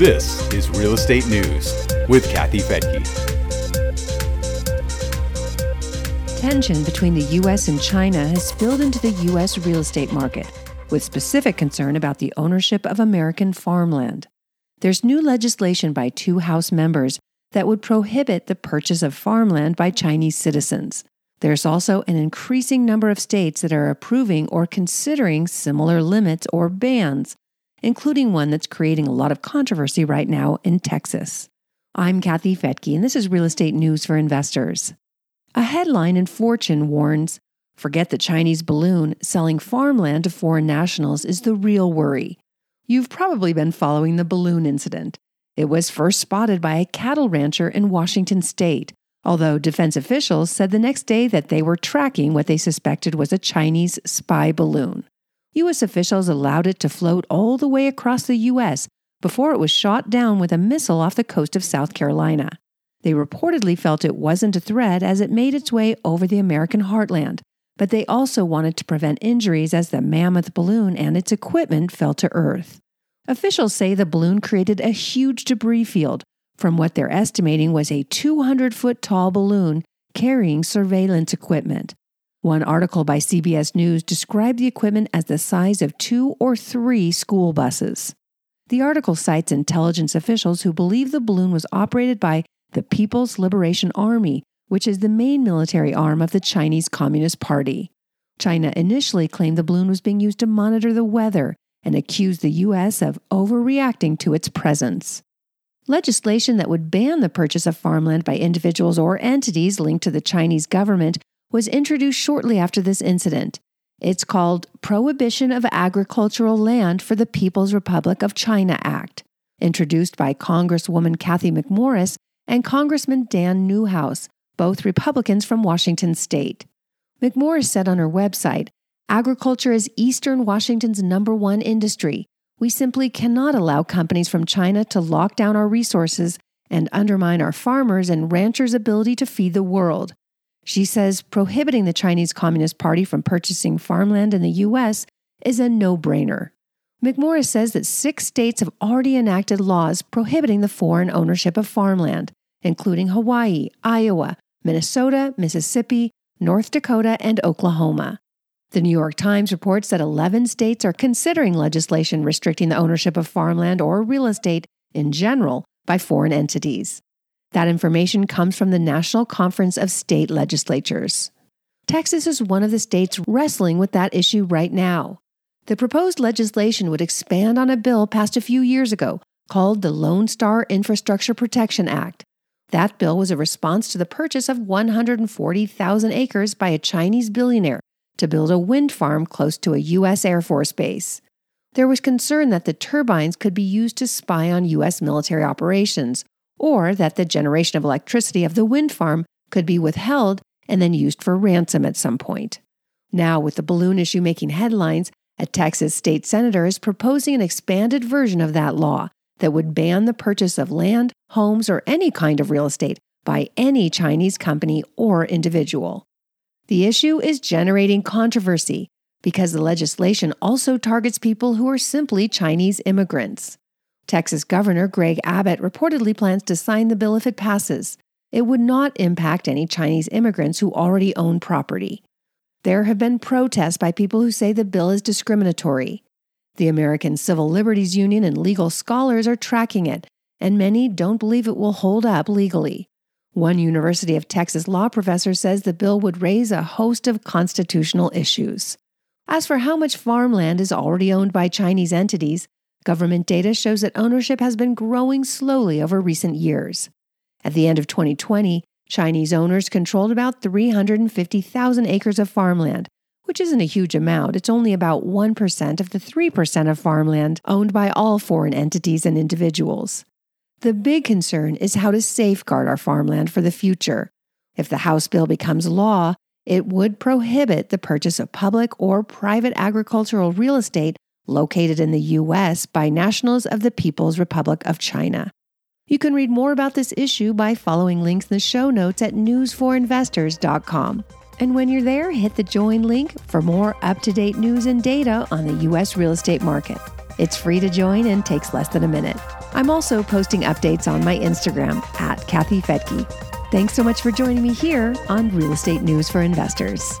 This is Real Estate News with Kathy Fettke. Tension between the U.S. and China has spilled into the U.S. real estate market, with specific concern about the ownership of American farmland. There's new legislation by two House members that would prohibit the purchase of farmland by Chinese citizens. There's also an increasing number of states that are approving or considering similar limits or bans including one that's creating a lot of controversy right now in Texas. I'm Kathy Fettke, and this is Real Estate News for Investors. A headline in Fortune warns Forget the Chinese balloon, selling farmland to foreign nationals is the real worry. You've probably been following the balloon incident. It was first spotted by a cattle rancher in Washington state, although defense officials said the next day that they were tracking what they suspected was a Chinese spy balloon. U.S. officials allowed it to float all the way across the U.S. before it was shot down with a missile off the coast of South Carolina. They reportedly felt it wasn't a threat as it made its way over the American heartland, but they also wanted to prevent injuries as the mammoth balloon and its equipment fell to Earth. Officials say the balloon created a huge debris field from what they're estimating was a 200 foot tall balloon carrying surveillance equipment. One article by CBS News described the equipment as the size of two or three school buses. The article cites intelligence officials who believe the balloon was operated by the People's Liberation Army, which is the main military arm of the Chinese Communist Party. China initially claimed the balloon was being used to monitor the weather and accused the U.S. of overreacting to its presence. Legislation that would ban the purchase of farmland by individuals or entities linked to the Chinese government was introduced shortly after this incident. It's called Prohibition of Agricultural Land for the People's Republic of China Act, introduced by Congresswoman Cathy McMorris and Congressman Dan Newhouse, both Republicans from Washington state. McMorris said on her website, Agriculture is Eastern Washington's number one industry. We simply cannot allow companies from China to lock down our resources and undermine our farmers and ranchers' ability to feed the world. She says prohibiting the Chinese Communist Party from purchasing farmland in the U.S. is a no brainer. McMorris says that six states have already enacted laws prohibiting the foreign ownership of farmland, including Hawaii, Iowa, Minnesota, Mississippi, North Dakota, and Oklahoma. The New York Times reports that 11 states are considering legislation restricting the ownership of farmland or real estate in general by foreign entities. That information comes from the National Conference of State Legislatures. Texas is one of the states wrestling with that issue right now. The proposed legislation would expand on a bill passed a few years ago called the Lone Star Infrastructure Protection Act. That bill was a response to the purchase of 140,000 acres by a Chinese billionaire to build a wind farm close to a U.S. Air Force base. There was concern that the turbines could be used to spy on U.S. military operations or that the generation of electricity of the wind farm could be withheld and then used for ransom at some point. Now, with the balloon issue making headlines, a Texas state senator is proposing an expanded version of that law that would ban the purchase of land, homes, or any kind of real estate by any Chinese company or individual. The issue is generating controversy because the legislation also targets people who are simply Chinese immigrants. Texas Governor Greg Abbott reportedly plans to sign the bill if it passes. It would not impact any Chinese immigrants who already own property. There have been protests by people who say the bill is discriminatory. The American Civil Liberties Union and legal scholars are tracking it, and many don't believe it will hold up legally. One University of Texas law professor says the bill would raise a host of constitutional issues. As for how much farmland is already owned by Chinese entities, Government data shows that ownership has been growing slowly over recent years. At the end of 2020, Chinese owners controlled about 350,000 acres of farmland, which isn't a huge amount. It's only about 1% of the 3% of farmland owned by all foreign entities and individuals. The big concern is how to safeguard our farmland for the future. If the House bill becomes law, it would prohibit the purchase of public or private agricultural real estate located in the U.S. by nationals of the People's Republic of China. You can read more about this issue by following links in the show notes at newsforinvestors.com. And when you're there, hit the join link for more up to date news and data on the U.S. real estate market. It's free to join and takes less than a minute. I'm also posting updates on my Instagram at Kathy Fettke. Thanks so much for joining me here on Real Estate News for Investors.